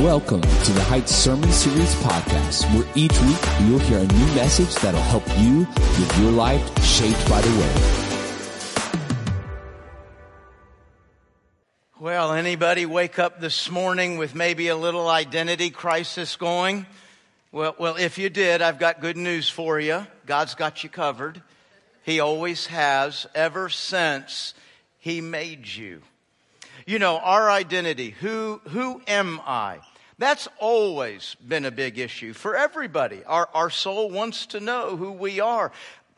Welcome to the Heights Sermon Series podcast, where each week you'll hear a new message that'll help you with your life shaped by the Word. Well, anybody wake up this morning with maybe a little identity crisis going? Well, well, if you did, I've got good news for you. God's got you covered. He always has, ever since He made you. You know, our identity, who, who am I? That's always been a big issue for everybody. Our, our soul wants to know who we are.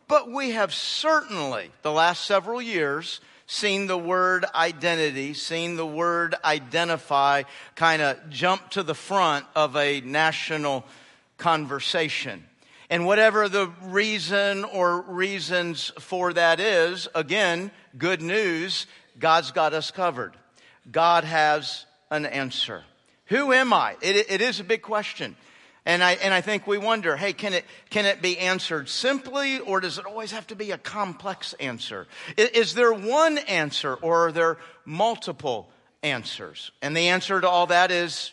But we have certainly, the last several years, seen the word identity, seen the word identify kind of jump to the front of a national conversation. And whatever the reason or reasons for that is, again, good news, God's got us covered. God has an answer. Who am I? It, it is a big question. And I, and I think we wonder, hey, can it, can it be answered simply or does it always have to be a complex answer? Is, is there one answer or are there multiple answers? And the answer to all that is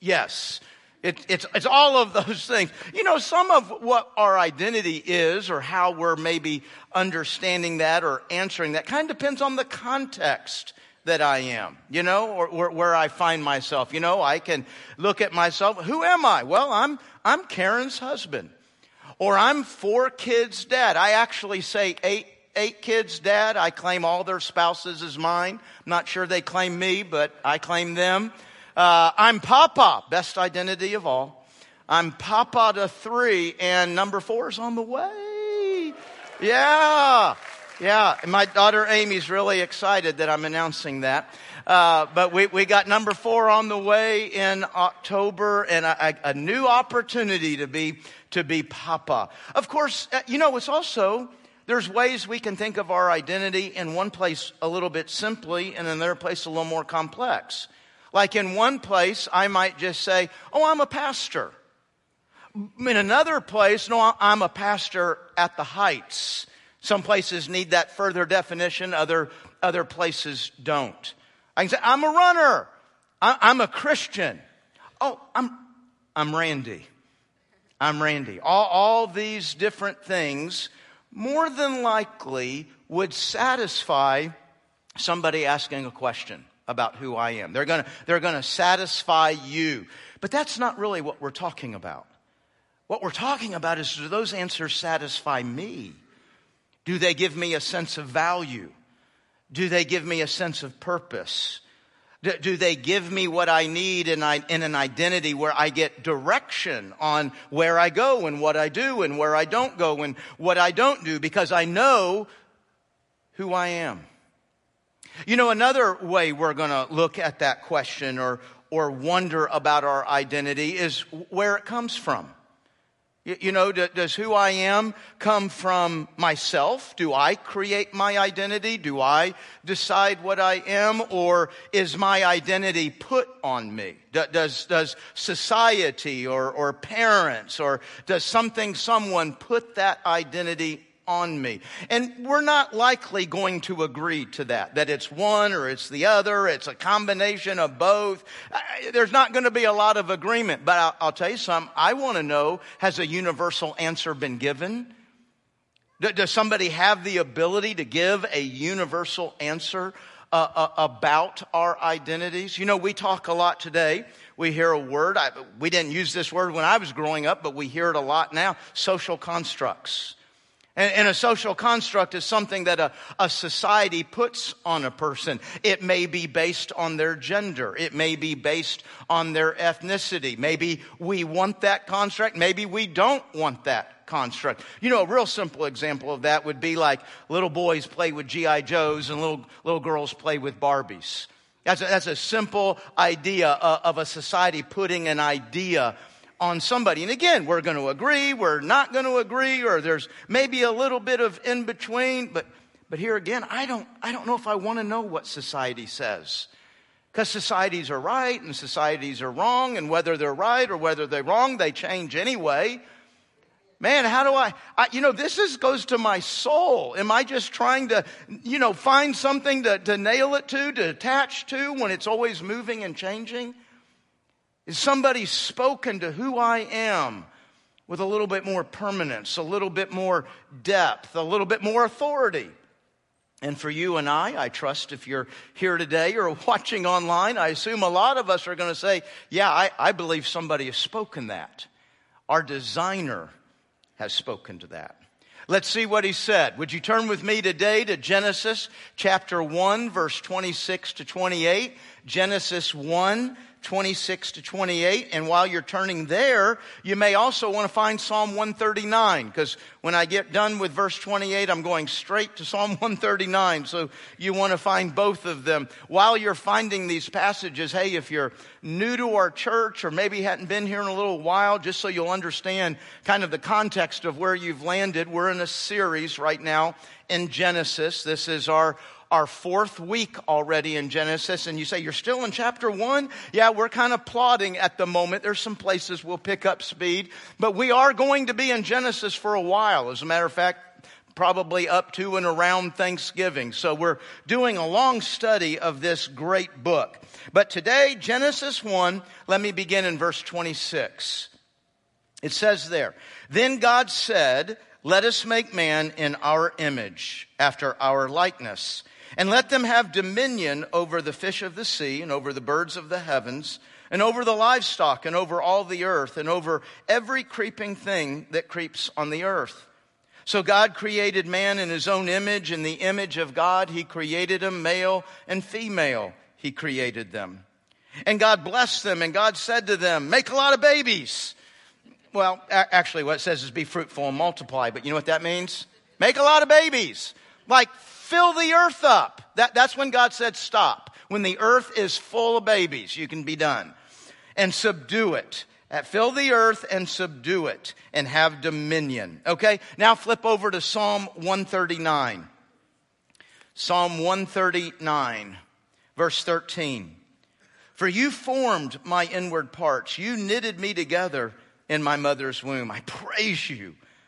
yes. It, it's, it's all of those things. You know, some of what our identity is or how we're maybe understanding that or answering that kind of depends on the context that I am, you know, or, or, where I find myself. You know, I can look at myself. Who am I? Well, I'm, I'm Karen's husband. Or I'm four kids' dad. I actually say eight, eight kids' dad. I claim all their spouses as mine. I'm not sure they claim me, but I claim them. Uh, I'm Papa, best identity of all. I'm Papa to three, and number four is on the way. Yeah. Yeah, my daughter Amy's really excited that I'm announcing that. Uh, but we, we got number four on the way in October and a, a, new opportunity to be, to be Papa. Of course, uh, you know, it's also, there's ways we can think of our identity in one place a little bit simply and in another place a little more complex. Like in one place, I might just say, oh, I'm a pastor. In another place, no, I'm a pastor at the Heights. Some places need that further definition, other, other places don't. I can say, I'm a runner. I'm a Christian. Oh, I'm, I'm Randy. I'm Randy. All, all these different things more than likely would satisfy somebody asking a question about who I am. They're gonna, they're gonna satisfy you. But that's not really what we're talking about. What we're talking about is do those answers satisfy me? Do they give me a sense of value? Do they give me a sense of purpose? Do they give me what I need in, an identity where I get direction on where I go and what I do and where I don't go and what I don't do because I know who I am? You know, another way we're going to look at that question or, or wonder about our identity is where it comes from. You know, does who I am come from myself? Do I create my identity? Do I decide what I am? Or is my identity put on me? Does, does society or, or parents or does something, someone put that identity on me. And we're not likely going to agree to that, that it's one or it's the other, it's a combination of both. There's not going to be a lot of agreement, but I'll, I'll tell you something. I want to know, has a universal answer been given? Does somebody have the ability to give a universal answer uh, uh, about our identities? You know, we talk a lot today. We hear a word. I, we didn't use this word when I was growing up, but we hear it a lot now. Social constructs. And, and, a social construct is something that a, a society puts on a person. It may be based on their gender. It may be based on their ethnicity. Maybe we want that construct. Maybe we don't want that construct. You know, a real simple example of that would be like little boys play with G.I. Joes and little, little girls play with Barbies. That's a, that's a simple idea uh, of a society putting an idea on somebody. And again, we're going to agree, we're not going to agree, or there's maybe a little bit of in between. But, but here again, I don't, I don't know if I want to know what society says. Because societies are right and societies are wrong, and whether they're right or whether they're wrong, they change anyway. Man, how do I, I, you know, this is, goes to my soul. Am I just trying to, you know, find something to, to nail it to, to attach to when it's always moving and changing? Is somebody spoken to who I am with a little bit more permanence, a little bit more depth, a little bit more authority? And for you and I, I trust if you're here today or watching online, I assume a lot of us are going to say, Yeah, I, I believe somebody has spoken that. Our designer has spoken to that. Let's see what he said. Would you turn with me today to Genesis chapter 1, verse 26 to 28? Genesis 1, 26 to 28. And while you're turning there, you may also want to find Psalm 139, because when I get done with verse 28, I'm going straight to Psalm 139. So you want to find both of them. While you're finding these passages, hey, if you're new to our church or maybe hadn't been here in a little while, just so you'll understand kind of the context of where you've landed, we're in a series right now in Genesis. This is our our fourth week already in Genesis, and you say, You're still in chapter one? Yeah, we're kind of plodding at the moment. There's some places we'll pick up speed, but we are going to be in Genesis for a while. As a matter of fact, probably up to and around Thanksgiving. So we're doing a long study of this great book. But today, Genesis 1, let me begin in verse 26. It says there, Then God said, Let us make man in our image, after our likeness and let them have dominion over the fish of the sea, and over the birds of the heavens, and over the livestock, and over all the earth, and over every creeping thing that creeps on the earth. So God created man in his own image. In the image of God, he created him, male and female, he created them. And God blessed them, and God said to them, Make a lot of babies. Well, actually, what it says is be fruitful and multiply, but you know what that means? Make a lot of babies. Like fill the earth up. That, that's when God said stop. When the earth is full of babies, you can be done. And subdue it. Uh, fill the earth and subdue it and have dominion. Okay? Now flip over to Psalm 139. Psalm 139, verse 13. For you formed my inward parts. You knitted me together in my mother's womb. I praise you.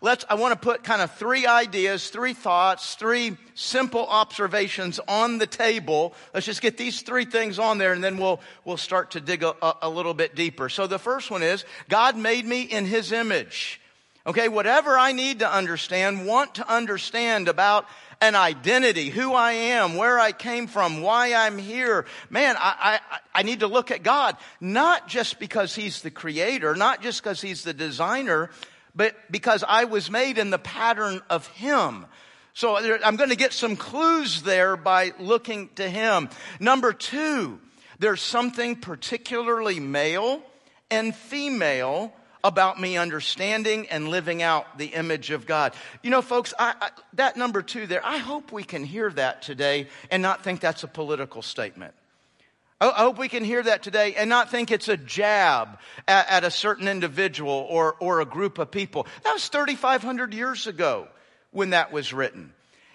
let's, I want to put kind of three ideas, three thoughts, three simple observations on the table. Let's just get these three things on there and then we'll, we'll start to dig a, a little bit deeper. So the first one is God made me in his image. Okay, whatever I need to understand, want to understand about an identity, who I am, where I came from, why I'm here. Man, I, I, I need to look at God, not just because He's the creator, not just because He's the designer, but because I was made in the pattern of Him. So I'm going to get some clues there by looking to Him. Number two, there's something particularly male and female about me understanding and living out the image of God. You know, folks, I, I, that number two there, I hope we can hear that today and not think that's a political statement. I hope we can hear that today and not think it's a jab at, at, a certain individual or, or a group of people. That was 3,500 years ago when that was written.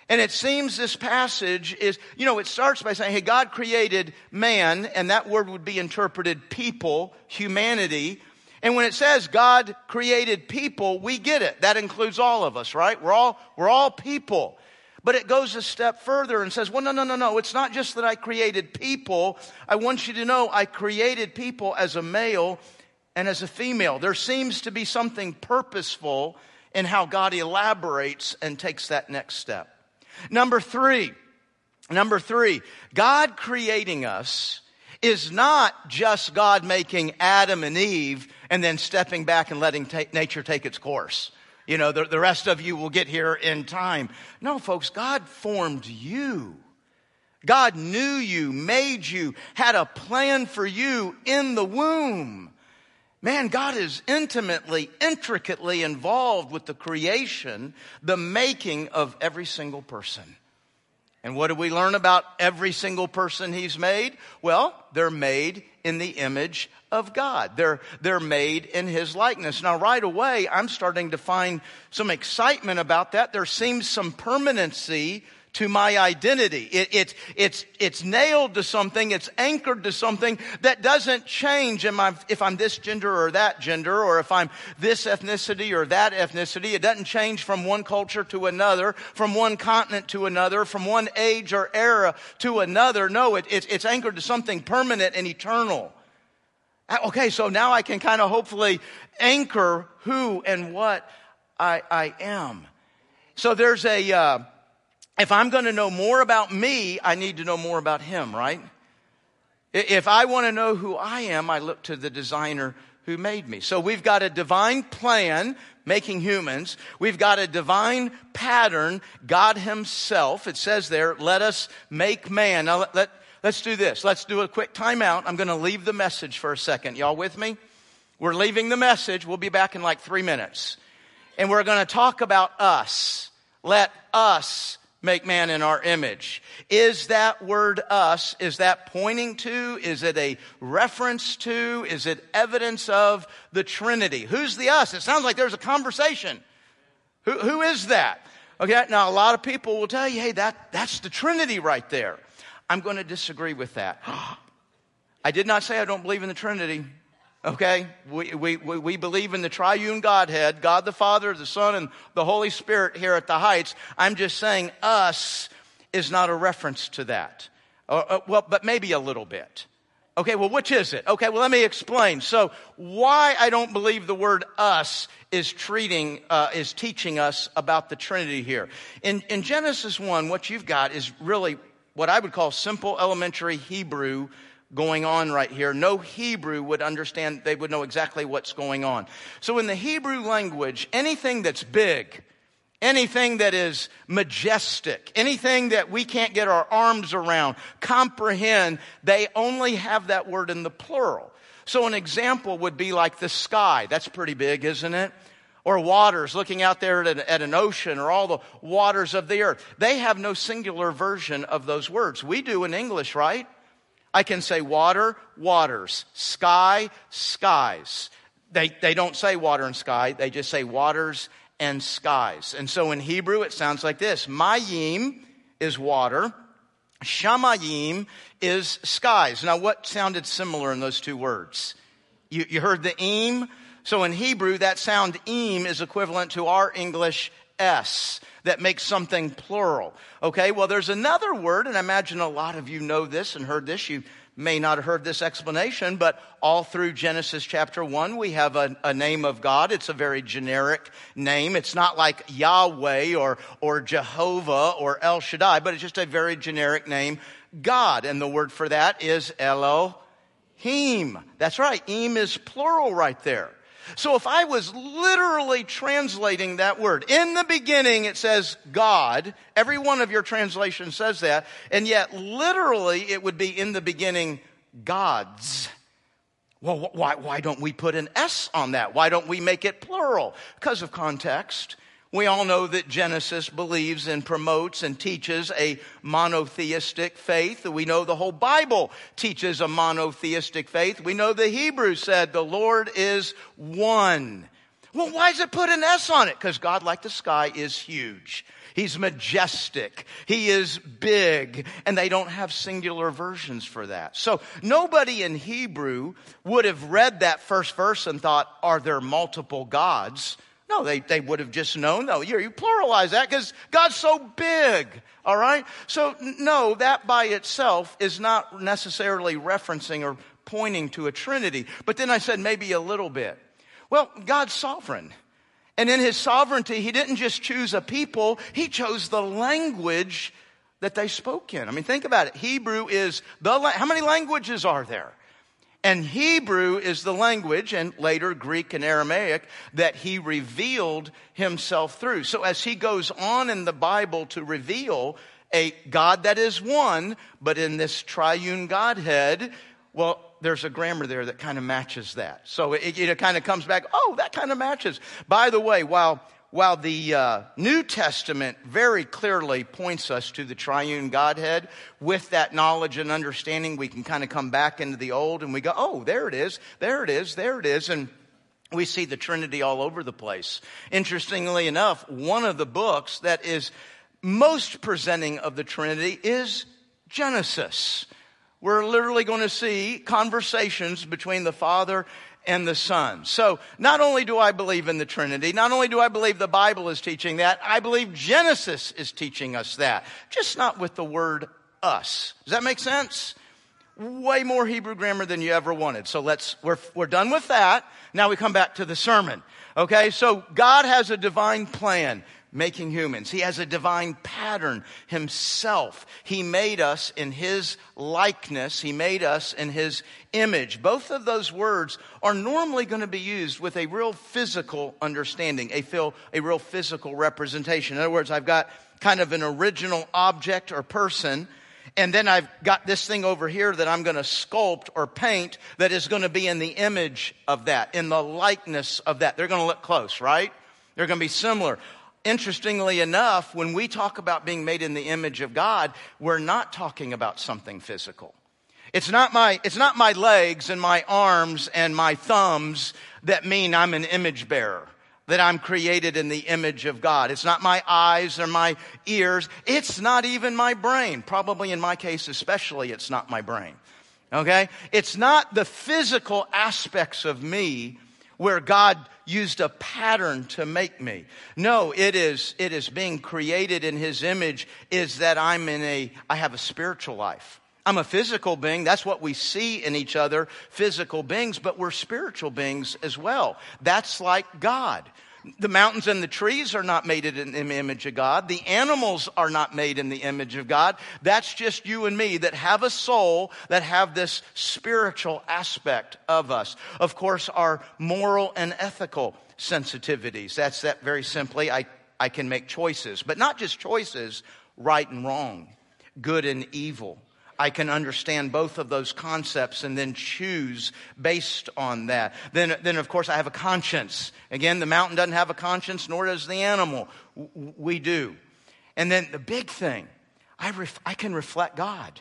And it seems this passage is, you know, it starts by saying, hey, God created man, and that word would be interpreted people, humanity. And when it says God created people, we get it. That includes all of us, right? We're all, we're all people. But it goes a step further and says, well, no, no, no, no. It's not just that I created people. I want you to know I created people as a male and as a female. There seems to be something purposeful in how God elaborates and takes that next step. Number three, number three, God creating us is not just God making Adam and Eve and then stepping back and letting ta- nature take its course. You know, the, the rest of you will get here in time. No, folks, God formed you. God knew you, made you, had a plan for you in the womb. Man, God is intimately, intricately involved with the creation, the making of every single person. And what do we learn about every single person he's made? Well, they're made in the image of God. They're, they're made in his likeness. Now, right away, I'm starting to find some excitement about that. There seems some permanency to my identity. It, it, it's, it's nailed to something. It's anchored to something that doesn't change if I'm this gender or that gender, or if I'm this ethnicity or that ethnicity. It doesn't change from one culture to another, from one continent to another, from one age or era to another. No, it, it's, it's anchored to something permanent and eternal. Uh, okay, so now I can kind of hopefully anchor who and what I, I am. So there's a, uh, if I'm going to know more about me, I need to know more about him, right? If I want to know who I am, I look to the designer who made me. So we've got a divine plan making humans. We've got a divine pattern, God himself. It says there, let us make man. Now let, let, let's do this. Let's do a quick timeout. I'm going to leave the message for a second. Y'all with me? We're leaving the message. We'll be back in like three minutes. And we're going to talk about us. Let us make man in our image. Is that word us, is that pointing to, is it a reference to, is it evidence of the Trinity? Who's the us? It sounds like there's a conversation. Who, who is that? Okay, now a lot of people will tell you, hey, that, that's the Trinity right there. I'm going to disagree with that. I did not say I don't believe in the Trinity. Okay? We, we, we believe in the triune Godhead, God the Father, the Son, and the Holy Spirit here at the Heights. I'm just saying us is not a reference to that. Uh, uh, well, but maybe a little bit. Okay, well, which is it? Okay, well, let me explain. So, why I don't believe the word us is treating, uh, is teaching us about the Trinity here. In, in Genesis 1, what you've got is really what I would call simple elementary Hebrew going on right here. No Hebrew would understand, they would know exactly what's going on. So in the Hebrew language, anything that's big, anything that is majestic, anything that we can't get our arms around, comprehend, they only have that word in the plural. So an example would be like the sky. That's pretty big, isn't it? Or waters, looking out there at an, at an, ocean or all the waters of the earth. They have no singular version of those words. We do in English, right? I can say water, waters, sky, skies. They, they don't say water and sky, they just say waters and skies. And so in Hebrew, it sounds like this Mayim is water, Shamayim is skies. Now, what sounded similar in those two words? You, you heard the im? So in Hebrew, that sound im is equivalent to our English S that makes something plural. Okay, well, there's another word, and I imagine a lot of you know this and heard this. You may not have heard this explanation, but all through Genesis chapter 1, we have a, a, name of God. It's a very generic name. It's not like Yahweh or, or Jehovah or El Shaddai, but it's just a very generic name, God. And the word for that is Elohim. That's right. Im is plural right there. So if I was literally translating that word, in the beginning it says God, every one of your translations says that, and yet literally it would be in the beginning gods. Well, why, why don't we put an S on that? Why don't we make it plural? Because of context. We all know that Genesis believes and promotes and teaches a monotheistic faith. We know the whole Bible teaches a monotheistic faith. We know the Hebrew said the Lord is one. Well, why does it put an S on it? Because God, like the sky, is huge. He's majestic. He is big. And they don't have singular versions for that. So nobody in Hebrew would have read that first verse and thought, are there multiple gods? No, they, they would have just known, though. You, you pluralize that because God's so big. All right? So, no, that by itself is not necessarily referencing or pointing to a Trinity. But then I said maybe a little bit. Well, God's sovereign. And in his sovereignty, he didn't just choose a people, he chose the language that they spoke in. I mean, think about it. Hebrew is the, how many languages are there? And Hebrew is the language, and later Greek and Aramaic, that he revealed himself through. So as he goes on in the Bible to reveal a God that is one, but in this triune Godhead, well, there's a grammar there that kind of matches that. So it, it kind of comes back, oh, that kind of matches. By the way, while while the uh, New Testament very clearly points us to the triune Godhead, with that knowledge and understanding, we can kind of come back into the Old and we go, oh, there it is, there it is, there it is. And we see the Trinity all over the place. Interestingly enough, one of the books that is most presenting of the Trinity is Genesis. We're literally going to see conversations between the Father and the Son. So not only do I believe in the Trinity, not only do I believe the Bible is teaching that, I believe Genesis is teaching us that. Just not with the word us. Does that make sense? Way more Hebrew grammar than you ever wanted. So let's, we're, we're done with that. Now we come back to the sermon. Okay, so God has a divine plan making humans. He has a divine pattern himself. He made us in his likeness. He made us in his image. Both of those words are normally going to be used with a real physical understanding, a, feel, a real physical representation. In other words, I've got kind of an original object or person. And then I've got this thing over here that I'm going to sculpt or paint that is going to be in the image of that, in the likeness of that. They're going to look close, right? They're going to be similar. Interestingly enough, when we talk about being made in the image of God, we're not talking about something physical. It's not my, it's not my legs and my arms and my thumbs that mean I'm an image bearer, that I'm created in the image of God. It's not my eyes or my ears. It's not even my brain. Probably in my case, especially, it's not my brain. Okay? It's not the physical aspects of me where God used a pattern to make me. No, it is, it is being created in His image is that I'm in a, I have a spiritual life. I'm a physical being. That's what we see in each other, physical beings, but we're spiritual beings as well. That's like God. The mountains and the trees are not made in the image of God. The animals are not made in the image of God. That's just you and me that have a soul, that have this spiritual aspect of us. Of course, our moral and ethical sensitivities. That's that very simply. I, I can make choices, but not just choices, right and wrong, good and evil I can understand both of those concepts and then choose based on that. Then, then of course, I have a conscience. Again, the mountain doesn't have a conscience, nor does the animal. We do. And then the big thing, I, ref, I can reflect God.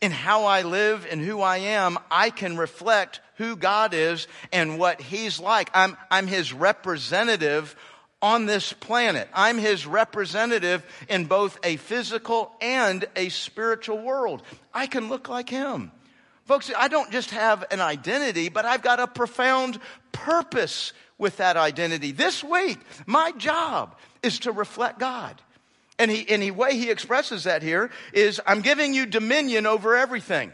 In how I live and who I am, I can reflect who God is and what He's like. I'm, I'm His representative on this planet. I'm his representative in both a physical and a spiritual world. I can look like him. Folks, I don't just have an identity, but I've got a profound purpose with that identity. This week, my job is to reflect God. And he, and the way he expresses that here is, I'm giving you dominion over everything.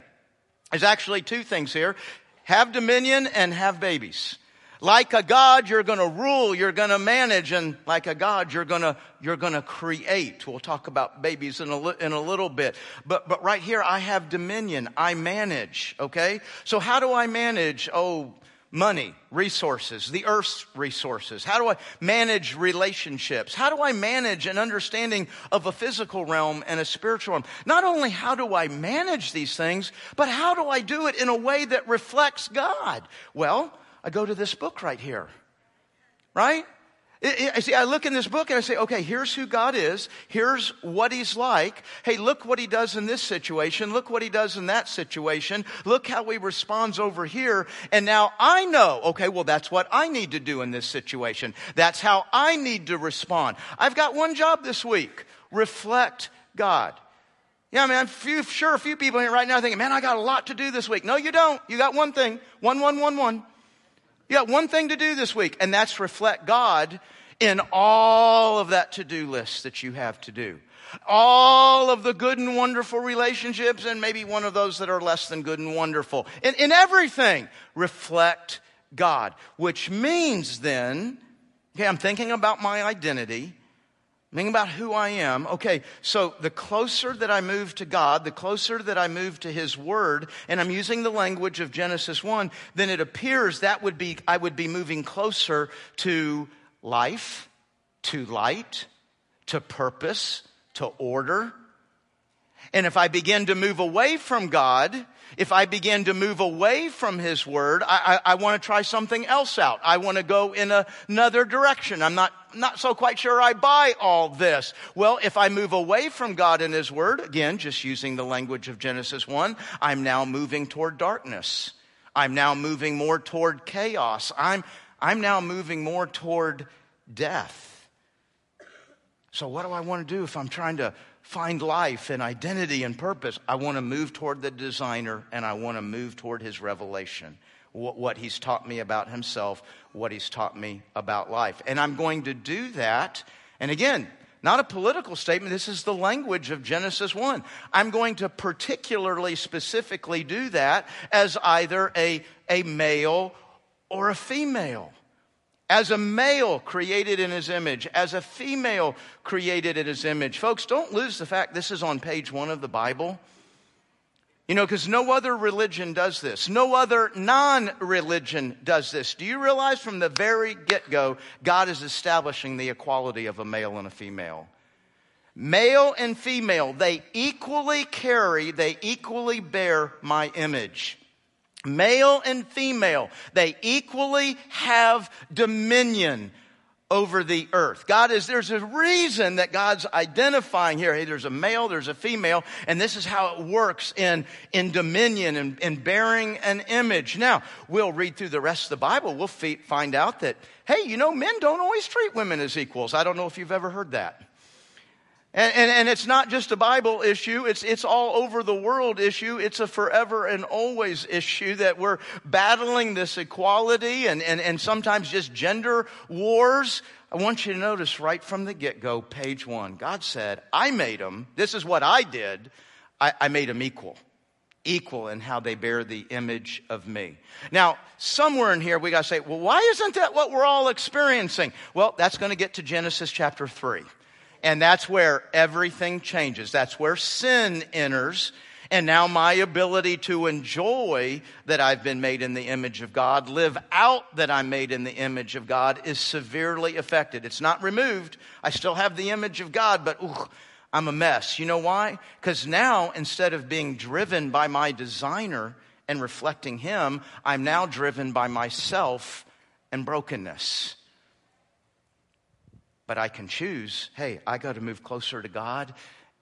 There's actually two things here. Have dominion and have babies. Like a God, you're going to rule, you're going to manage, and like a God, you're going to you're going to create. We'll talk about babies in a in a little bit, but but right here, I have dominion. I manage. Okay, so how do I manage? Oh, money, resources, the earth's resources? How do I manage relationships? How do I manage an understanding of a physical realm and a spiritual realm? Not only how do I manage these things, but how do I do it in a way that reflects God? Well, I go to this book right here. Right? I see, I look in this book and I say, okay, here's who God is. Here's what he's like. Hey, look what he does in this situation. Look what he does in that situation. Look how he responds over here. And now I know, okay, well, that's what I need to do in this situation. That's how I need to respond. I've got one job this week. Reflect God. Yeah, I'm few, sure a few people here right now thinking, man, I got a lot to do this week. No, you don't. You got one thing. One, one, one, one. You got one thing to do this week, and that's reflect God in all of that to do list that you have to do. All of the good and wonderful relationships, and maybe one of those that are less than good and wonderful. In, in everything, reflect God. Which means then, okay, I'm thinking about my identity. Think about who I am. Okay, so the closer that I move to God, the closer that I move to His Word, and I'm using the language of Genesis 1, then it appears that would be, I would be moving closer to life, to light, to purpose, to order. And if I begin to move away from God, if I begin to move away from His Word, I, I, I want to try something else out. I want to go in a, another direction. I'm not, not so quite sure I buy all this. Well, if I move away from God and His Word, again, just using the language of Genesis 1, I'm now moving toward darkness. I'm now moving more toward chaos. I'm, I'm now moving more toward death. So, what do I want to do if I'm trying to find life and identity and purpose. I want to move toward the designer and I want to move toward his revelation, what, what, he's taught me about himself, what he's taught me about life. And I'm going to do that. And again, not a political statement. This is the language of Genesis 1. I'm going to particularly, specifically do that as either a, a male or a female as a male created in his image, as a female created in his image. Folks, don't lose the fact this is on page one of the Bible. You know, because no other religion does this. No other non religion does this. Do you realize from the very get go, God is establishing the equality of a male and a female? Male and female, they equally carry, they equally bear my image male and female, they equally have dominion over the earth. God is, there's a reason that God's identifying here. Hey, there's a male, there's a female, and this is how it works in, in dominion and in bearing an image. Now, we'll read through the rest of the Bible. We'll find out that, hey, you know, men don't always treat women as equals. I don't know if you've ever heard that. And, and, and, it's not just a Bible issue, it's, it's all over the world issue. It's a forever and always issue that we're battling this equality and, and, and sometimes just gender wars. I want you to notice right from the get go, page one, God said, I made them, this is what I did, I, I made them equal. Equal in how they bear the image of me. Now, somewhere in here we gotta say, well, why isn't that what we're all experiencing? Well, that's gonna get to Genesis chapter 3. And that's where everything changes. That's where sin enters. And now my ability to enjoy that I've been made in the image of God, live out that I'm made in the image of God, is severely affected. It's not removed. I still have the image of God, but ooh, I'm a mess. You know why? Because now, instead of being driven by my designer and reflecting Him, I'm now driven by myself and brokenness but I can choose hey, I got to move closer to God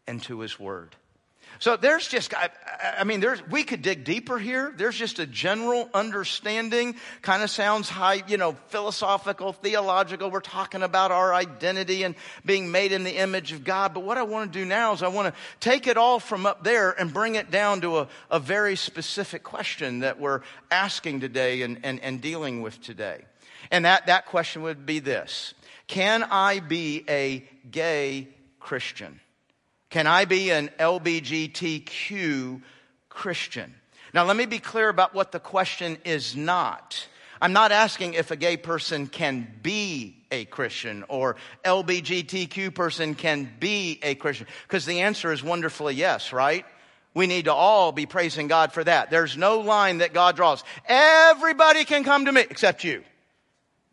and to His Word. So there's just, I, I, mean, there's, we could dig deeper here. There's just a general understanding, kind of sounds high, you know, philosophical, theological. We're talking about our identity and being made in the image of God. But what I want to do now is I want to take it all from up there and bring it down to a, a very specific question that we're asking today and, and, and dealing with today. And that, that question would be this can I be a gay Christian? Can I be an LBGTQ Christian? Now, let me be clear about what the question is not. I'm not asking if a gay person can be a Christian or LBGTQ person can be a Christian, because the answer is wonderfully yes, right? We need to all be praising God for that. There's no line that God draws. Everybody can come to me except you,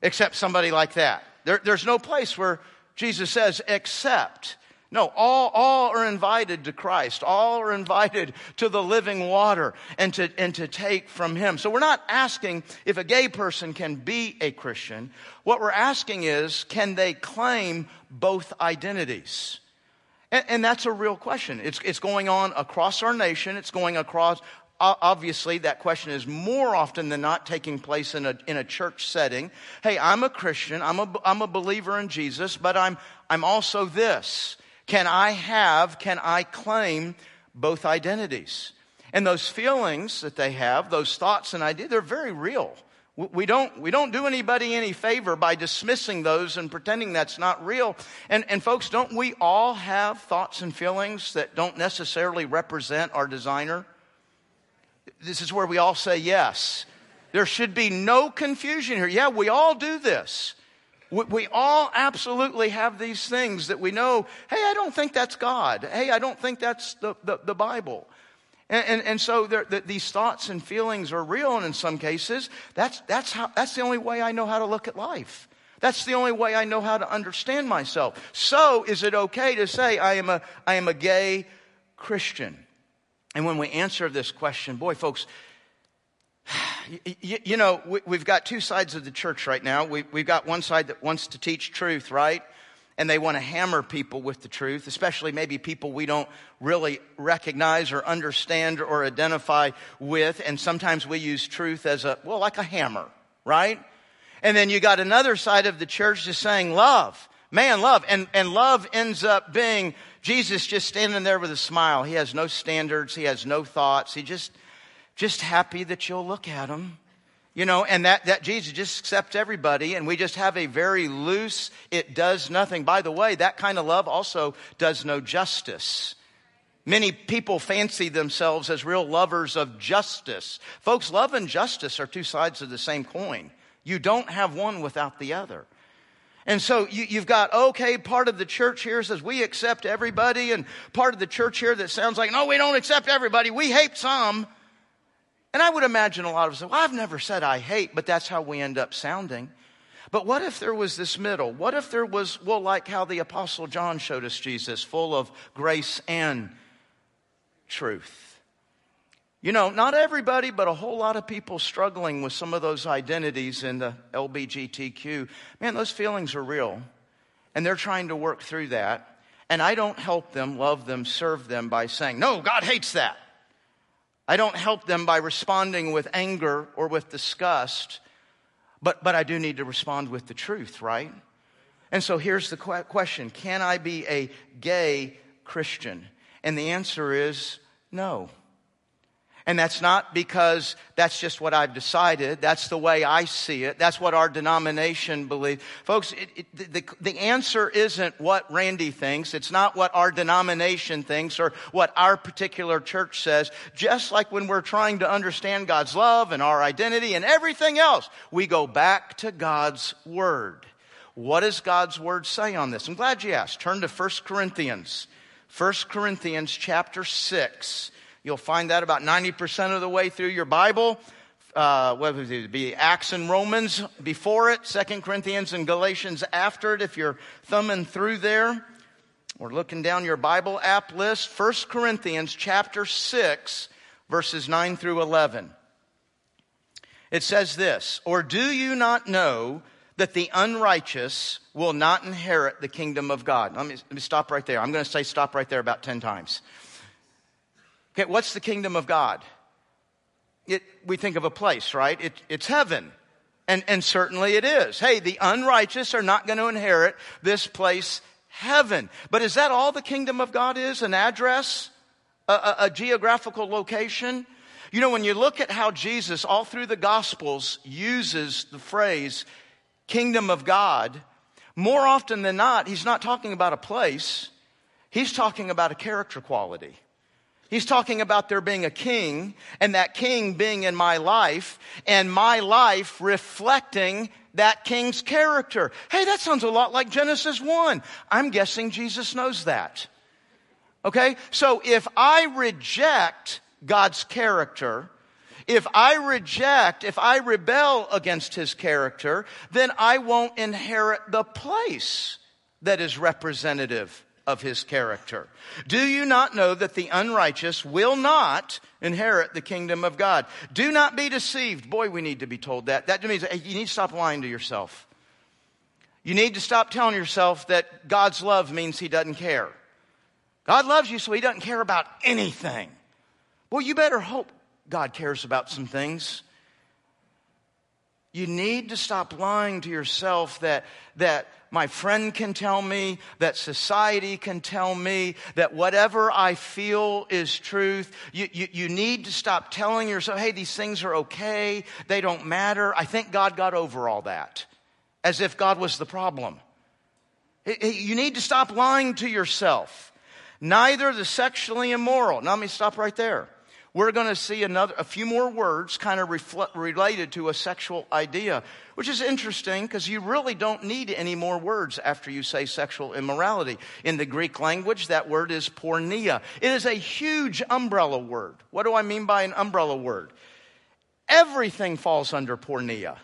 except somebody like that. There, there's no place where Jesus says, except. No, all, all are invited to Christ. All are invited to the living water and to, and to take from Him. So we're not asking if a gay person can be a Christian. What we're asking is, can they claim both identities? And, and that's a real question. It's, it's going on across our nation. It's going across obviously that question is more often than not taking place in a, in a church setting. Hey, I'm a Christian. I'm a, I'm a believer in Jesus, but I'm, I'm also this. Can I have, can I claim both identities? And those feelings that they have, those thoughts and ideas, they're very real. We don't, we don't do anybody any favor by dismissing those and pretending that's not real. And, and folks, don't we all have thoughts and feelings that don't necessarily represent our designer? This is where we all say yes. There should be no confusion here. Yeah, we all do this. We, we all absolutely have these things that we know, hey, I don't think that's God. Hey, I don't think that's the, the, the Bible. And, and, and so the, these thoughts and feelings are real, and in some cases, that's, that's, how, that's the only way I know how to look at life. That's the only way I know how to understand myself. So, is it okay to say I am a, I am a gay Christian? And when we answer this question, boy, folks, you, you know, we, have got two sides of the church right now. We, we've got one side that wants to teach truth, right? And they want to hammer people with the truth, especially maybe people we don't really recognize or understand or identify with. And sometimes we use truth as a, well, like a hammer, right? And then you got another side of the church just saying love. Man, love. And, and love ends up being Jesus just standing there with a smile. He has no standards. He has no thoughts. He just, just happy that you'll look at him. You know, and that, that Jesus just accepts everybody, and we just have a very loose, it does nothing. By the way, that kind of love also does no justice. Many people fancy themselves as real lovers of justice. Folks, love and justice are two sides of the same coin. You don't have one without the other. And so you, have got, okay, part of the church here says we accept everybody, and part of the church here that sounds like, no, we don't accept everybody, we hate some. And I would imagine a lot of us well, I've never said I hate, but that's how we end up sounding. But what if there was this middle? What if there was, well, like how the Apostle John showed us Jesus, full of grace and truth? You know, not everybody, but a whole lot of people struggling with some of those identities in the LBGTQ. Man, those feelings are real. And they're trying to work through that. And I don't help them, love them, serve them by saying, no, God hates that. I don't help them by responding with anger or with disgust, but, but I do need to respond with the truth, right? And so here's the question Can I be a gay Christian? And the answer is no. And that's not because that's just what I've decided. That's the way I see it. That's what our denomination believes. Folks, it, it, the, the answer isn't what Randy thinks. It's not what our denomination thinks or what our particular church says. Just like when we're trying to understand God's love and our identity and everything else, we go back to God's Word. What does God's Word say on this? I'm glad you asked. Turn to 1 Corinthians. 1 Corinthians chapter 6. You'll find that about 90% of the way through your Bible. Uh, whether it be Acts and Romans before it, Second Corinthians and Galatians after it, if you're thumbing through there or looking down your Bible app list, First Corinthians chapter 6, verses 9 through 11. It says this, or do you not know that the unrighteous will not inherit the kingdom of God? Let me, let me stop right there. I'm going to say stop right there about 10 times. Okay, what's the kingdom of God? It, we think of a place, right? It, it's heaven. And, and certainly it is. Hey, the unrighteous are not going to inherit this place, heaven. But is that all the kingdom of God is? An address? A, a, a geographical location? You know, when you look at how Jesus, all through the Gospels, uses the phrase kingdom of God, more often than not, he's not talking about a place, he's talking about a character quality. He's talking about there being a king and that king being in my life and my life reflecting that king's character. Hey, that sounds a lot like Genesis 1. I'm guessing Jesus knows that. Okay? So if I reject God's character, if I reject, if I rebel against his character, then I won't inherit the place that is representative of his character. Do you not know that the unrighteous will not inherit the kingdom of God? Do not be deceived. Boy, we need to be told that. That means you need to stop lying to yourself. You need to stop telling yourself that God's love means he doesn't care. God loves you, so he doesn't care about anything. Well, you better hope God cares about some things. You need to stop lying to yourself that, that my friend can tell me, that society can tell me, that whatever I feel is truth. You, you, you need to stop telling yourself, hey, these things are okay, they don't matter. I think God got over all that, as if God was the problem. You need to stop lying to yourself. Neither the sexually immoral. Now, let me stop right there we're going to see another, a few more words kind of reflect, related to a sexual idea, which is interesting because you really don't need any more words after you say sexual immorality. In the Greek language, that word is porneia. It is a huge umbrella word. What do I mean by an umbrella word? Everything falls under porneia.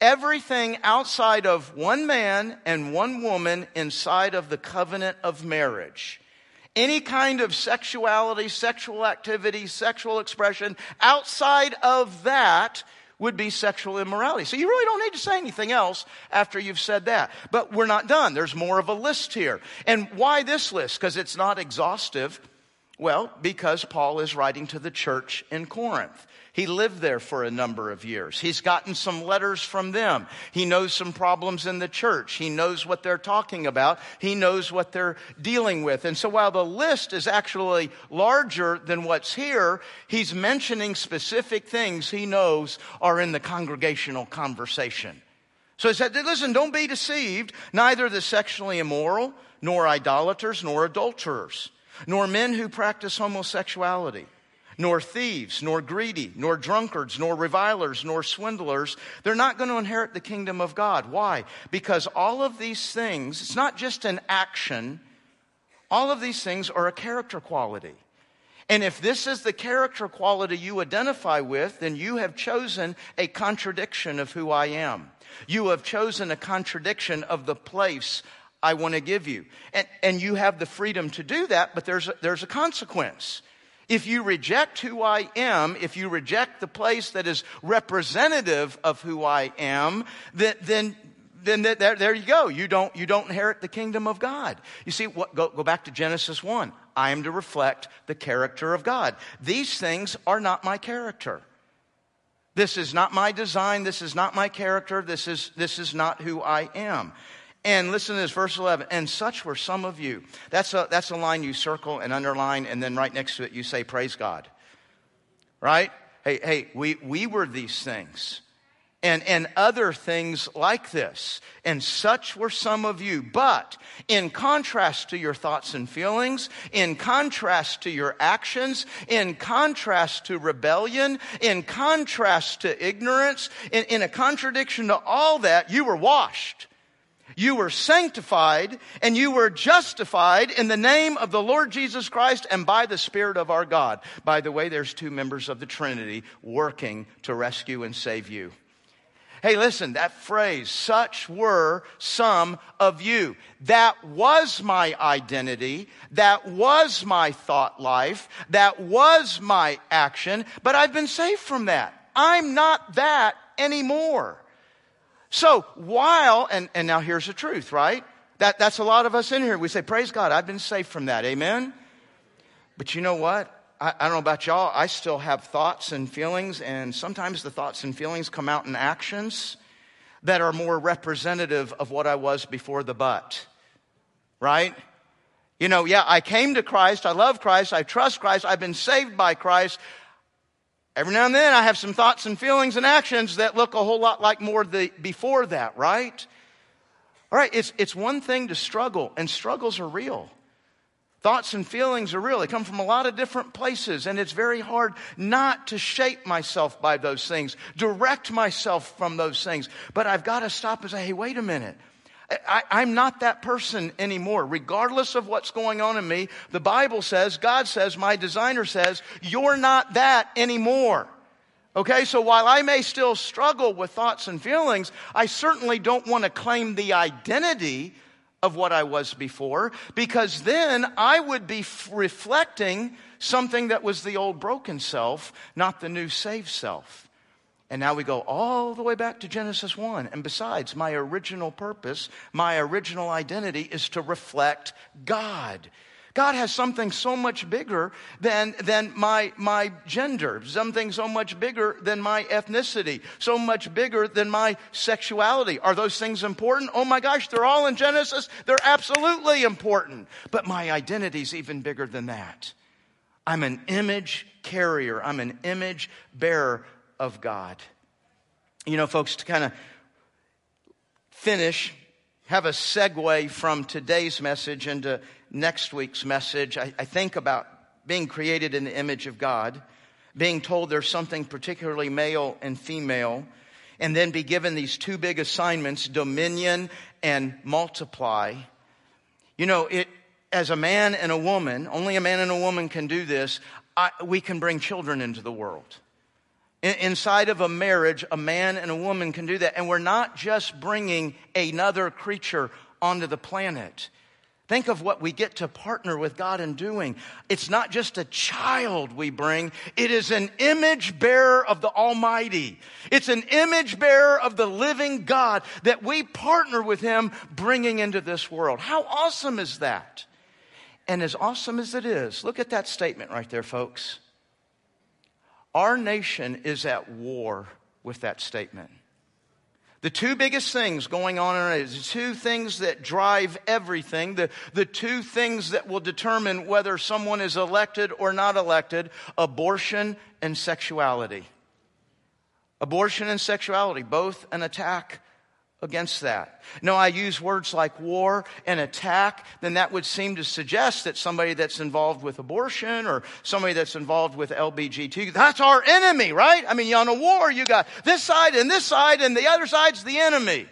Everything outside of one man and one woman inside of the covenant of marriage any kind of sexuality, sexual activity, sexual expression outside of that would be sexual immorality. So you really don't need to say anything else after you've said that. But we're not done. There's more of a list here. And why this list? Because it's not exhaustive. Well, because Paul is writing to the church in Corinth. He lived there for a number of years. He's gotten some letters from them. He knows some problems in the church. He knows what they're talking about. He knows what they're dealing with. And so while the list is actually larger than what's here, he's mentioning specific things he knows are in the congregational conversation. So he said, listen, don't be deceived. Neither the sexually immoral, nor idolaters, nor adulterers, nor men who practice homosexuality nor thieves, nor greedy, nor drunkards, nor revilers, nor swindlers. They're not going to inherit the kingdom of God. Why? Because all of these things, it's not just an action, all of these things are a character quality. And if this is the character quality you identify with, then you have chosen a contradiction of who I am. You have chosen a contradiction of the place I want to give you. And, and you have the freedom to do that, but there's a, there's a consequence. If you reject who I am, if you reject the place that is representative of who I am, then, then then there, there, you go. You don't, you don't inherit the kingdom of God. You see, what, go, go back to Genesis 1. I am to reflect the character of God. These things are not my character. This is not my design. This is not my character. This is, this is not who I am. And listen to this, verse 11. And such were some of you. That's a, that's a line you circle and underline, and then right next to it you say, Praise God. Right? Hey, hey, we, we were these things. And, and other things like this. And such were some of you. But in contrast to your thoughts and feelings, in contrast to your actions, in contrast to rebellion, in contrast to ignorance, in, in a contradiction to all that, you were washed you were sanctified and you were justified in the name of the Lord Jesus Christ and by the Spirit of our God. By the way, there's two members of the Trinity working to rescue and save you. Hey, listen, that phrase, such were some of you. That was my identity. That was my thought life. That was my action. But I've been saved from that. I'm not that anymore. So while, and, and now here's the truth, right? That, that's a lot of us in here. We say, praise God, I've been safe from that. Amen? But you know what? I, I don't know about y'all. I still have thoughts and feelings, and sometimes the thoughts and feelings come out in actions that are more representative of what I was before the but. Right? You know, yeah, I came to Christ. I love Christ. I trust Christ. I've been saved by Christ. Every now and then I have some thoughts and feelings and actions that look a whole lot like more the, before that, right? All right, it's, it's one thing to struggle, and struggles are real. Thoughts and feelings are real. They come from a lot of different places, and it's very hard not to shape myself by those things, direct myself from those things. But I've got to stop and say, hey, wait a minute. I, am not that person anymore. Regardless of what's going on in me, the Bible says, God says, my designer says, you're not that anymore. Okay, so while I may still struggle with thoughts and feelings, I certainly don't want to claim the identity of what I was before, because then I would be f- reflecting something that was the old broken self, not the new saved self. And now we go all the way back to Genesis 1. And besides, my original purpose, my original identity is to reflect God. God has something so much bigger than, than my, my gender, something so much bigger than my ethnicity, so much bigger than my sexuality. Are those things important? Oh my gosh, they're all in Genesis. They're absolutely important. But my identity is even bigger than that. I'm an image carrier, I'm an image bearer of God. You know, folks, to kind of finish, have a segue from today's message into next week's message. I, I think about being created in the image of God, being told there's something particularly male and female, and then be given these two big assignments dominion and multiply. You know, it, as a man and a woman, only a man and a woman can do this, I, we can bring children into the world. Inside of a marriage, a man and a woman can do that. And we're not just bringing another creature onto the planet. Think of what we get to partner with God in doing. It's not just a child we bring, it is an image bearer of the Almighty. It's an image bearer of the living God that we partner with Him bringing into this world. How awesome is that? And as awesome as it is, look at that statement right there, folks. Our nation is at war with that statement. The two biggest things going on in it, the two things that drive everything, the, the two things that will determine whether someone is elected or not elected abortion and sexuality. Abortion and sexuality, both an attack against that. No, I use words like war and attack, then that would seem to suggest that somebody that's involved with abortion or somebody that's involved with LBGT, that's our enemy, right? I mean, on a war, you got this side and this side and the other side's the enemy.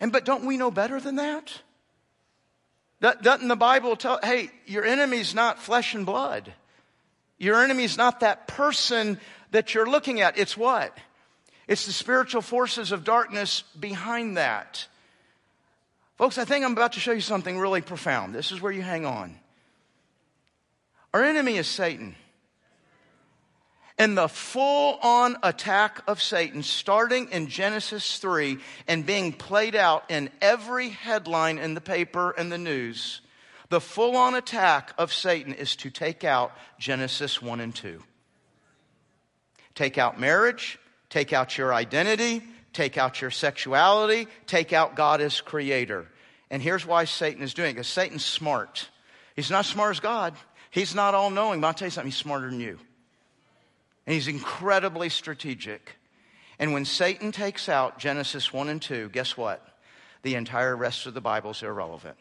And but don't we know better than that? Doesn't the Bible tell, hey, your enemy's not flesh and blood. Your enemy's not that person that you're looking at. It's what? It's the spiritual forces of darkness behind that. Folks, I think I'm about to show you something really profound. This is where you hang on. Our enemy is Satan. And the full on attack of Satan, starting in Genesis 3 and being played out in every headline in the paper and the news, the full on attack of Satan is to take out Genesis 1 and 2. Take out marriage, Take out your identity, take out your sexuality, take out God as creator. And here's why Satan is doing it because Satan's smart. He's not smart as God. He's not all knowing, but I'll tell you something, he's smarter than you. And he's incredibly strategic. And when Satan takes out Genesis 1 and 2, guess what? The entire rest of the Bible is irrelevant.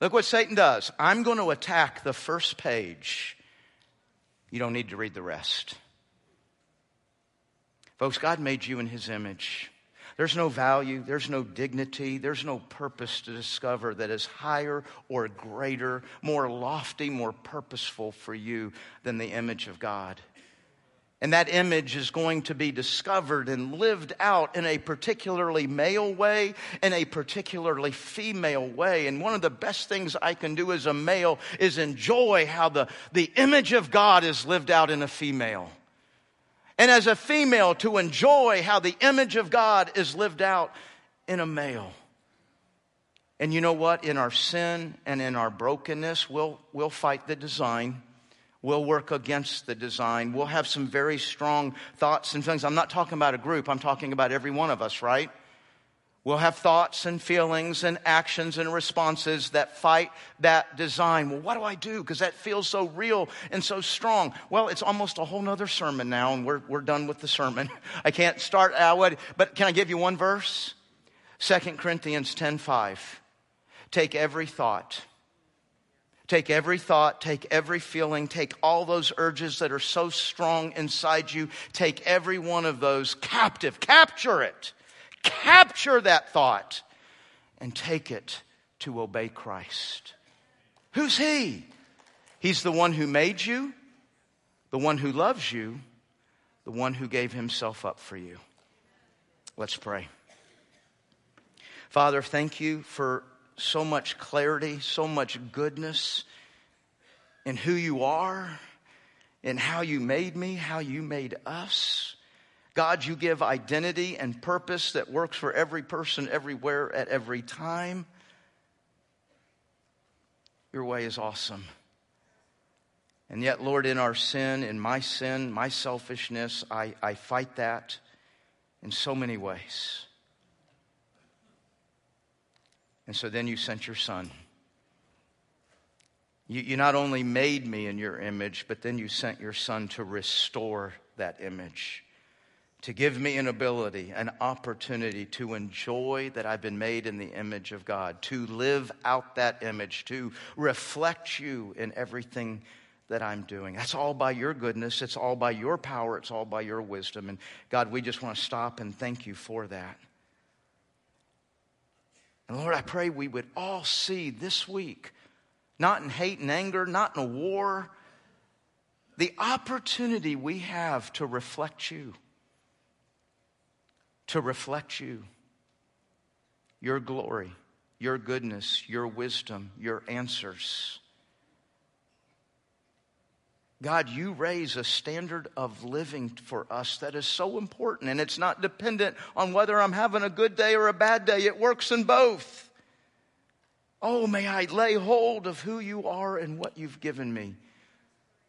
Look what Satan does. I'm going to attack the first page. You don't need to read the rest. Folks, God made you in His image. There's no value, there's no dignity, there's no purpose to discover that is higher or greater, more lofty, more purposeful for you than the image of God. And that image is going to be discovered and lived out in a particularly male way in a particularly female way. And one of the best things I can do as a male is enjoy how the, the image of God is lived out in a female and as a female to enjoy how the image of God is lived out in a male. And you know what? In our sin and in our brokenness, we'll, we'll fight the design. We'll work against the design. We'll have some very strong thoughts and feelings. I'm not talking about a group, I'm talking about every one of us, right? We'll have thoughts and feelings and actions and responses that fight that design. Well, what do I do? Because that feels so real and so strong. Well, it's almost a whole nother sermon now, and we're, we're done with the sermon. I can't start out, but can I give you one verse? Second Corinthians 10 5. Take every thought. Take every thought, take every feeling, take all those urges that are so strong inside you, take every one of those captive, capture it capture that thought and take it to obey Christ. Who's He? He's the one who made you, the one who loves you, the one who gave Himself up for you. Let's pray. Father, thank you for so much clarity, so much goodness in who you are, in how you made me, how you made us. God, you give identity and purpose that works for every person, everywhere, at every time. Your way is awesome. And yet, Lord, in our sin, in my sin, my selfishness, I, I fight that in so many ways. And so then you sent your son. You, you not only made me in your image, but then you sent your son to restore that image to give me an ability, an opportunity to enjoy that I've been made in the image of God, to live out that image, to reflect you in everything that I'm doing. That's all by your goodness, it's all by your power, it's all by your wisdom. And God, we just want to stop and thank you for that. And Lord, I pray we would all see this week, not in hate and anger, not in a war, the opportunity we have to reflect you to reflect you, your glory, your goodness, your wisdom, your answers. God, you raise a standard of living for us that is so important, and it's not dependent on whether I'm having a good day or a bad day. It works in both. Oh, may I lay hold of who you are and what you've given me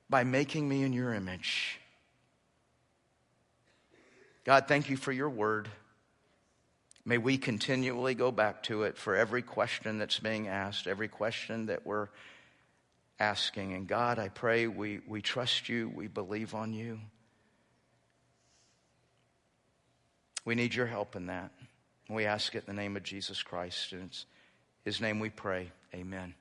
by making me in your image. God, thank you for your word. May we continually go back to it for every question that's being asked, every question that we're asking. And God, I pray we, we trust you, we believe on you. We need your help in that. We ask it in the name of Jesus Christ. And it's his name we pray. Amen.